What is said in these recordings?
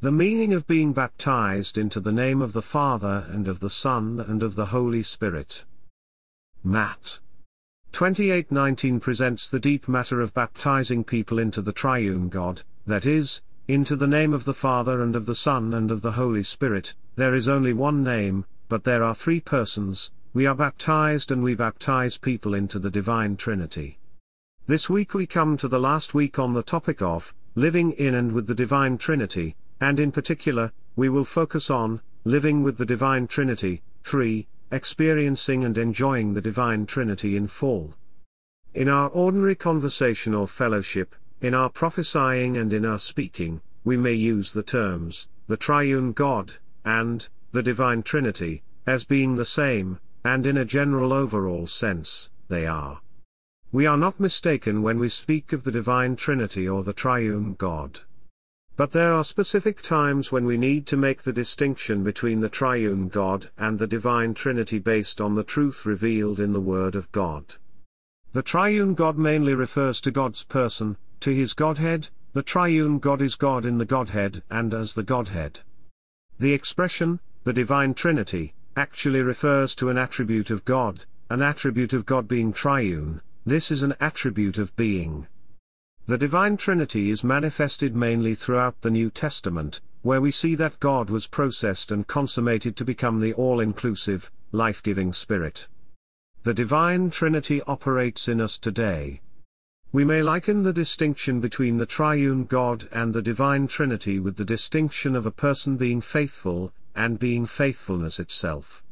The meaning of being baptized into the name of the Father and of the Son and of the Holy Spirit. Matt. 2819 presents the deep matter of baptizing people into the triune God, that is, into the name of the Father and of the Son and of the Holy Spirit. There is only one name, but there are three persons, we are baptized and we baptize people into the Divine Trinity. This week we come to the last week on the topic of living in and with the Divine Trinity, and in particular, we will focus on living with the Divine Trinity. 3. Experiencing and enjoying the Divine Trinity in full. In our ordinary conversation or fellowship, in our prophesying and in our speaking, we may use the terms, the Triune God, and, the Divine Trinity, as being the same, and in a general overall sense, they are. We are not mistaken when we speak of the Divine Trinity or the Triune God. But there are specific times when we need to make the distinction between the triune God and the divine Trinity based on the truth revealed in the Word of God. The triune God mainly refers to God's person, to his Godhead, the triune God is God in the Godhead and as the Godhead. The expression, the divine Trinity, actually refers to an attribute of God, an attribute of God being triune, this is an attribute of being. The Divine Trinity is manifested mainly throughout the New Testament, where we see that God was processed and consummated to become the all-inclusive, life-giving Spirit. The Divine Trinity operates in us today. We may liken the distinction between the triune God and the Divine Trinity with the distinction of a person being faithful, and being faithfulness itself.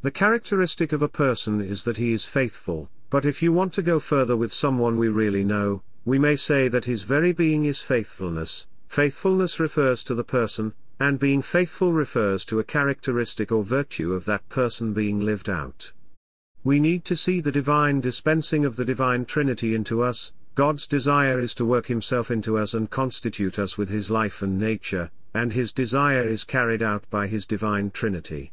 The characteristic of a person is that he is faithful, but if you want to go further with someone we really know, we may say that his very being is faithfulness, faithfulness refers to the person, and being faithful refers to a characteristic or virtue of that person being lived out. We need to see the divine dispensing of the divine Trinity into us, God's desire is to work himself into us and constitute us with his life and nature, and his desire is carried out by his divine Trinity.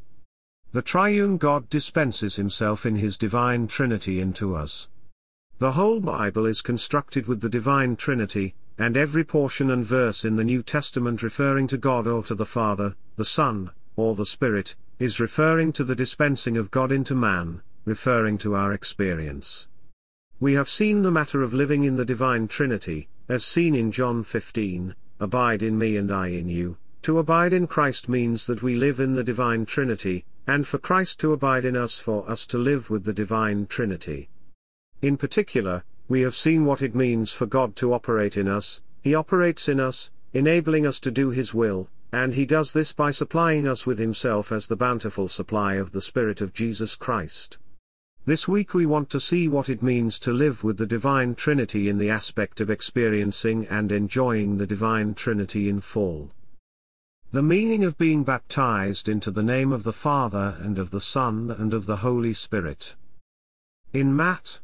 The triune God dispenses himself in his divine Trinity into us. The whole Bible is constructed with the Divine Trinity, and every portion and verse in the New Testament referring to God or to the Father, the Son, or the Spirit, is referring to the dispensing of God into man, referring to our experience. We have seen the matter of living in the Divine Trinity, as seen in John 15, Abide in me and I in you. To abide in Christ means that we live in the Divine Trinity, and for Christ to abide in us for us to live with the Divine Trinity. In particular, we have seen what it means for God to operate in us, He operates in us, enabling us to do His will, and He does this by supplying us with Himself as the bountiful supply of the Spirit of Jesus Christ. This week we want to see what it means to live with the Divine Trinity in the aspect of experiencing and enjoying the Divine Trinity in full. The meaning of being baptized into the name of the Father and of the Son and of the Holy Spirit. In Matt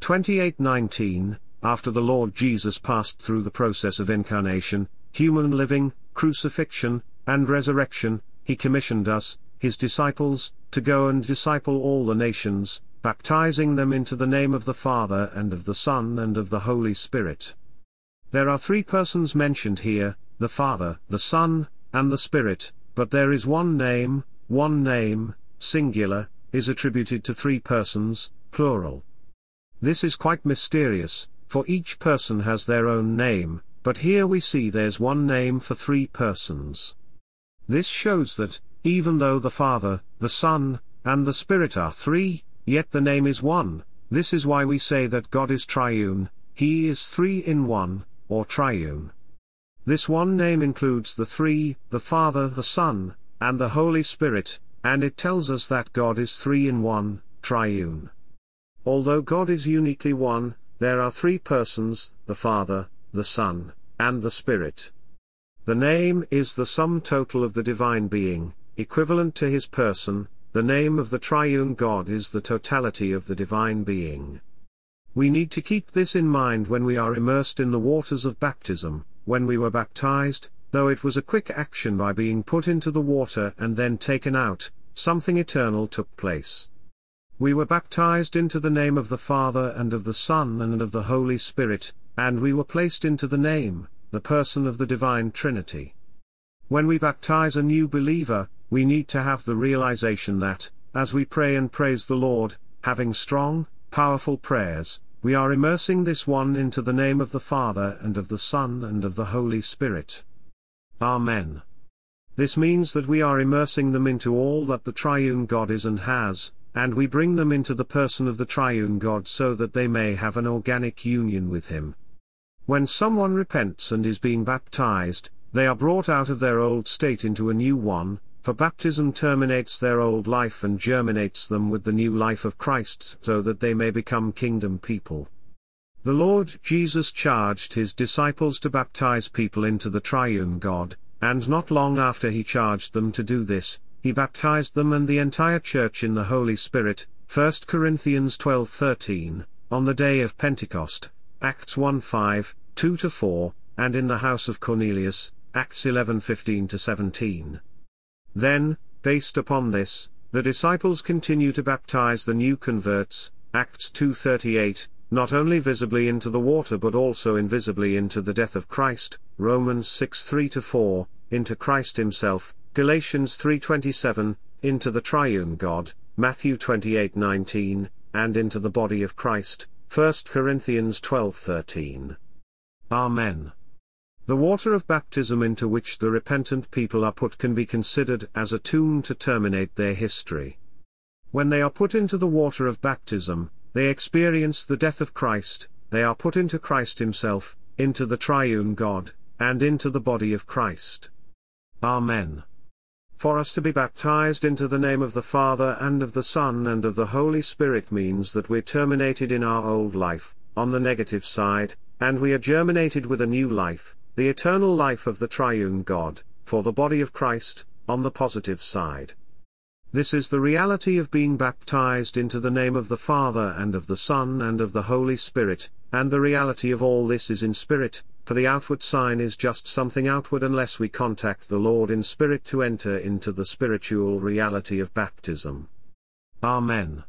28:19, after the Lord Jesus passed through the process of incarnation, human living, crucifixion, and resurrection, he commissioned us, his disciples, to go and disciple all the nations, baptizing them into the name of the Father and of the Son and of the Holy Spirit. There are three persons mentioned here, the Father, the Son, and the Spirit, but there is one name, one name, singular, is attributed to three persons, plural. This is quite mysterious, for each person has their own name, but here we see there's one name for three persons. This shows that, even though the Father, the Son, and the Spirit are three, yet the name is one, this is why we say that God is triune, He is three in one, or triune. This one name includes the three, the Father, the Son, and the Holy Spirit, and it tells us that God is three in one, triune. Although God is uniquely one, there are three persons, the Father, the Son, and the Spirit. The name is the sum total of the divine being, equivalent to his person, the name of the triune God is the totality of the divine being. We need to keep this in mind when we are immersed in the waters of baptism, when we were baptized, though it was a quick action by being put into the water and then taken out, something eternal took place. We were baptized into the name of the Father and of the Son and of the Holy Spirit, and we were placed into the name, the person of the Divine Trinity. When we baptize a new believer, we need to have the realization that, as we pray and praise the Lord, having strong, powerful prayers, we are immersing this one into the name of the Father and of the Son and of the Holy Spirit. Amen. This means that we are immersing them into all that the triune God is and has, and we bring them into the person of the triune God so that they may have an organic union with Him. When someone repents and is being baptized, they are brought out of their old state into a new one, for baptism terminates their old life and germinates them with the new life of Christ so that they may become kingdom people. The Lord Jesus charged his disciples to baptize people into the triune God, and not long after he charged them to do this, he baptized them and the entire church in the Holy Spirit, 1 Corinthians 12:13, on the day of Pentecost, Acts 1:5, 2-4, and in the house of Cornelius, Acts 11:15-17. Then, based upon this, the disciples continue to baptize the new converts, Acts 2:38, not only visibly into the water but also invisibly into the death of Christ, Romans 6:3-4, into Christ himself, Galatians 3:27, into the triune God, Matthew 28:19, and into the body of Christ, 1 Corinthians 12:13. Amen. The water of baptism into which the repentant people are put can be considered as a tomb to terminate their history. When they are put into the water of baptism, they experience the death of Christ, they are put into Christ Himself, into the triune God, and into the body of Christ. Amen. For us to be baptized into the name of the Father and of the Son and of the Holy Spirit means that we're terminated in our old life, on the negative side, and we are germinated with a new life, the eternal life of the triune God, for the body of Christ, on the positive side. This is the reality of being baptized into the name of the Father and of the Son and of the Holy Spirit, and the reality of all this is in spirit, for the outward sign is just something outward unless we contact the Lord in spirit to enter into the spiritual reality of baptism. Amen.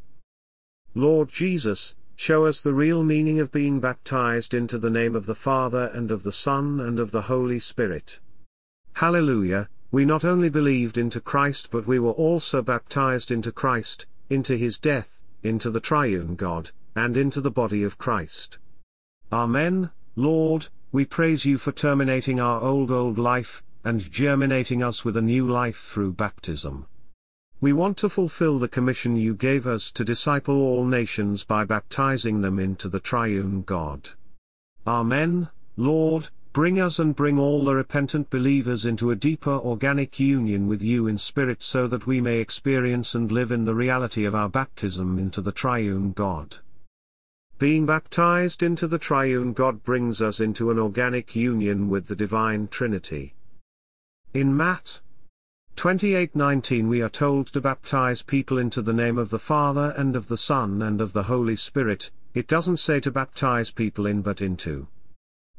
Lord Jesus, show us the real meaning of being baptized into the name of the Father and of the Son and of the Holy Spirit. Hallelujah, we not only believed into Christ but we were also baptized into Christ, into his death, into the triune God, and into the body of Christ. Amen, Lord, we praise you for terminating our old old life, and germinating us with a new life through baptism. We want to fulfill the commission you gave us to disciple all nations by baptizing them into the triune God. Amen, Lord, bring us and bring all the repentant believers into a deeper organic union with you in spirit so that we may experience and live in the reality of our baptism into the triune God. Being baptized into the triune God brings us into an organic union with the divine Trinity. In Matt 28:19 we are told to baptize people into the name of the Father and of the Son and of the Holy Spirit, it doesn't say to baptize people in but into.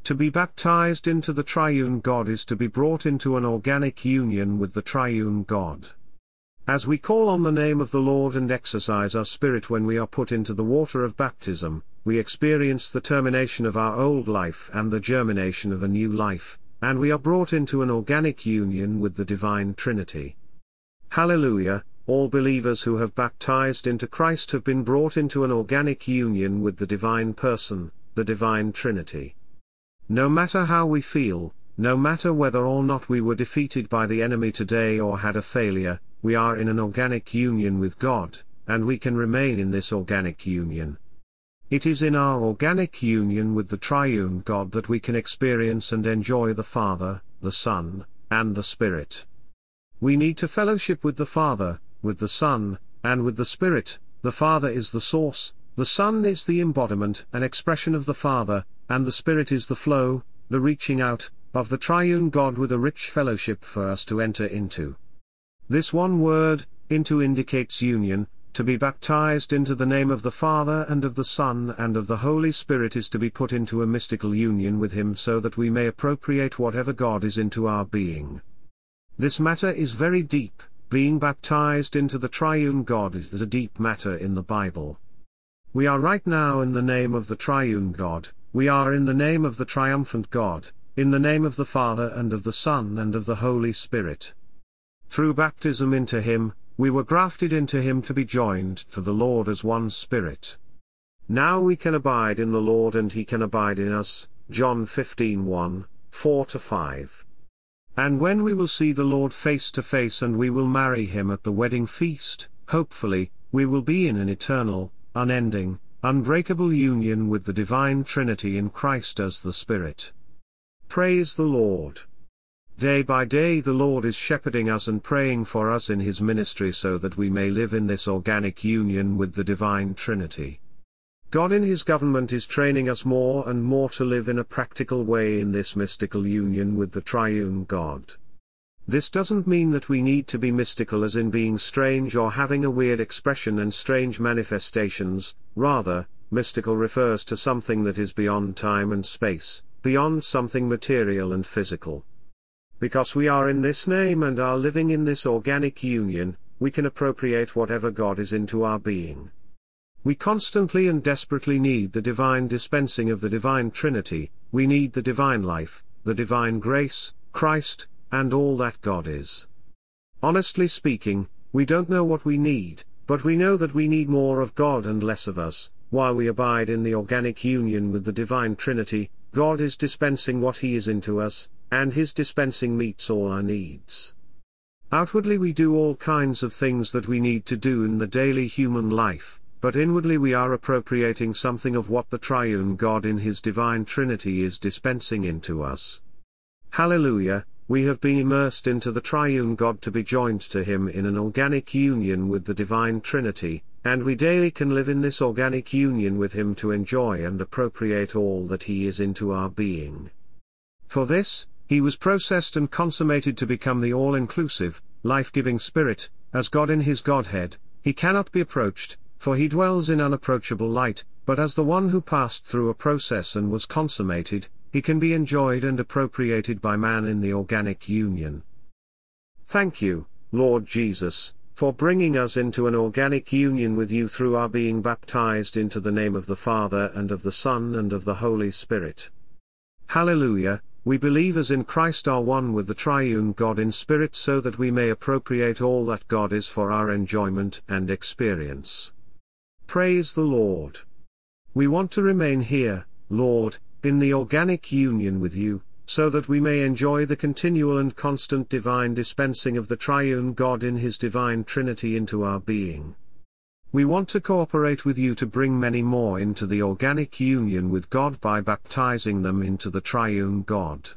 To be baptized into the triune God is to be brought into an organic union with the triune God. As we call on the name of the Lord and exercise our spirit when we are put into the water of baptism, we experience the termination of our old life and the germination of a new life, and we are brought into an organic union with the divine Trinity. Hallelujah, all believers who have baptized into Christ have been brought into an organic union with the divine person, the divine Trinity. No matter how we feel, no matter whether or not we were defeated by the enemy today or had a failure, we are in an organic union with God, and we can remain in this organic union. It is in our organic union with the triune God that we can experience and enjoy the Father, the Son, and the Spirit. We need to fellowship with the Father, with the Son, and with the Spirit. The Father is the source, the Son is the embodiment and expression of the Father, and the Spirit is the flow, the reaching out, of the triune God with a rich fellowship for us to enter into. This one word, into indicates union, to be baptized into the name of the Father and of the Son and of the Holy Spirit is to be put into a mystical union with Him so that we may appropriate whatever God is into our being. This matter is very deep, being baptized into the triune God is a deep matter in the Bible. We are right now in the name of the triune God, we are in the name of the triumphant God, in the name of the Father and of the Son and of the Holy Spirit. Through baptism into him, we were grafted into him to be joined to the Lord as one Spirit. Now we can abide in the Lord and he can abide in us. John 15 1, 4 5. And when we will see the Lord face to face and we will marry him at the wedding feast, hopefully, we will be in an eternal, unending, unbreakable union with the divine Trinity in Christ as the Spirit. Praise the Lord. Day by day the Lord is shepherding us and praying for us in His ministry so that we may live in this organic union with the Divine Trinity. God in His government is training us more and more to live in a practical way in this mystical union with the Triune God. This doesn't mean that we need to be mystical as in being strange or having a weird expression and strange manifestations, rather, mystical refers to something that is beyond time and space, beyond something material and physical. Because we are in this name and are living in this organic union, we can appropriate whatever God is into our being. We constantly and desperately need the divine dispensing of the divine Trinity, we need the divine life, the divine grace, Christ, and all that God is. Honestly speaking, we don't know what we need, but we know that we need more of God and less of us, while we abide in the organic union with the divine Trinity, God is dispensing what He is into us, and his dispensing meets all our needs. Outwardly we do all kinds of things that we need to do in the daily human life, but inwardly we are appropriating something of what the triune God in his divine Trinity is dispensing into us. Hallelujah, we have been immersed into the triune God to be joined to him in an organic union with the divine Trinity, and we daily can live in this organic union with him to enjoy and appropriate all that he is into our being. For this, he was processed and consummated to become the all-inclusive, life-giving Spirit, as God in his Godhead, he cannot be approached, for he dwells in unapproachable light, but as the one who passed through a process and was consummated, he can be enjoyed and appropriated by man in the organic union. Thank you, Lord Jesus, for bringing us into an organic union with you through our being baptized into the name of the Father and of the Son and of the Holy Spirit. Hallelujah, we believers in Christ are one with the triune God in spirit so that we may appropriate all that God is for our enjoyment and experience. Praise the Lord. We want to remain here, Lord, in the organic union with you, so that we may enjoy the continual and constant divine dispensing of the triune God in his divine Trinity into our being. We want to cooperate with you to bring many more into the organic union with God by baptizing them into the triune God.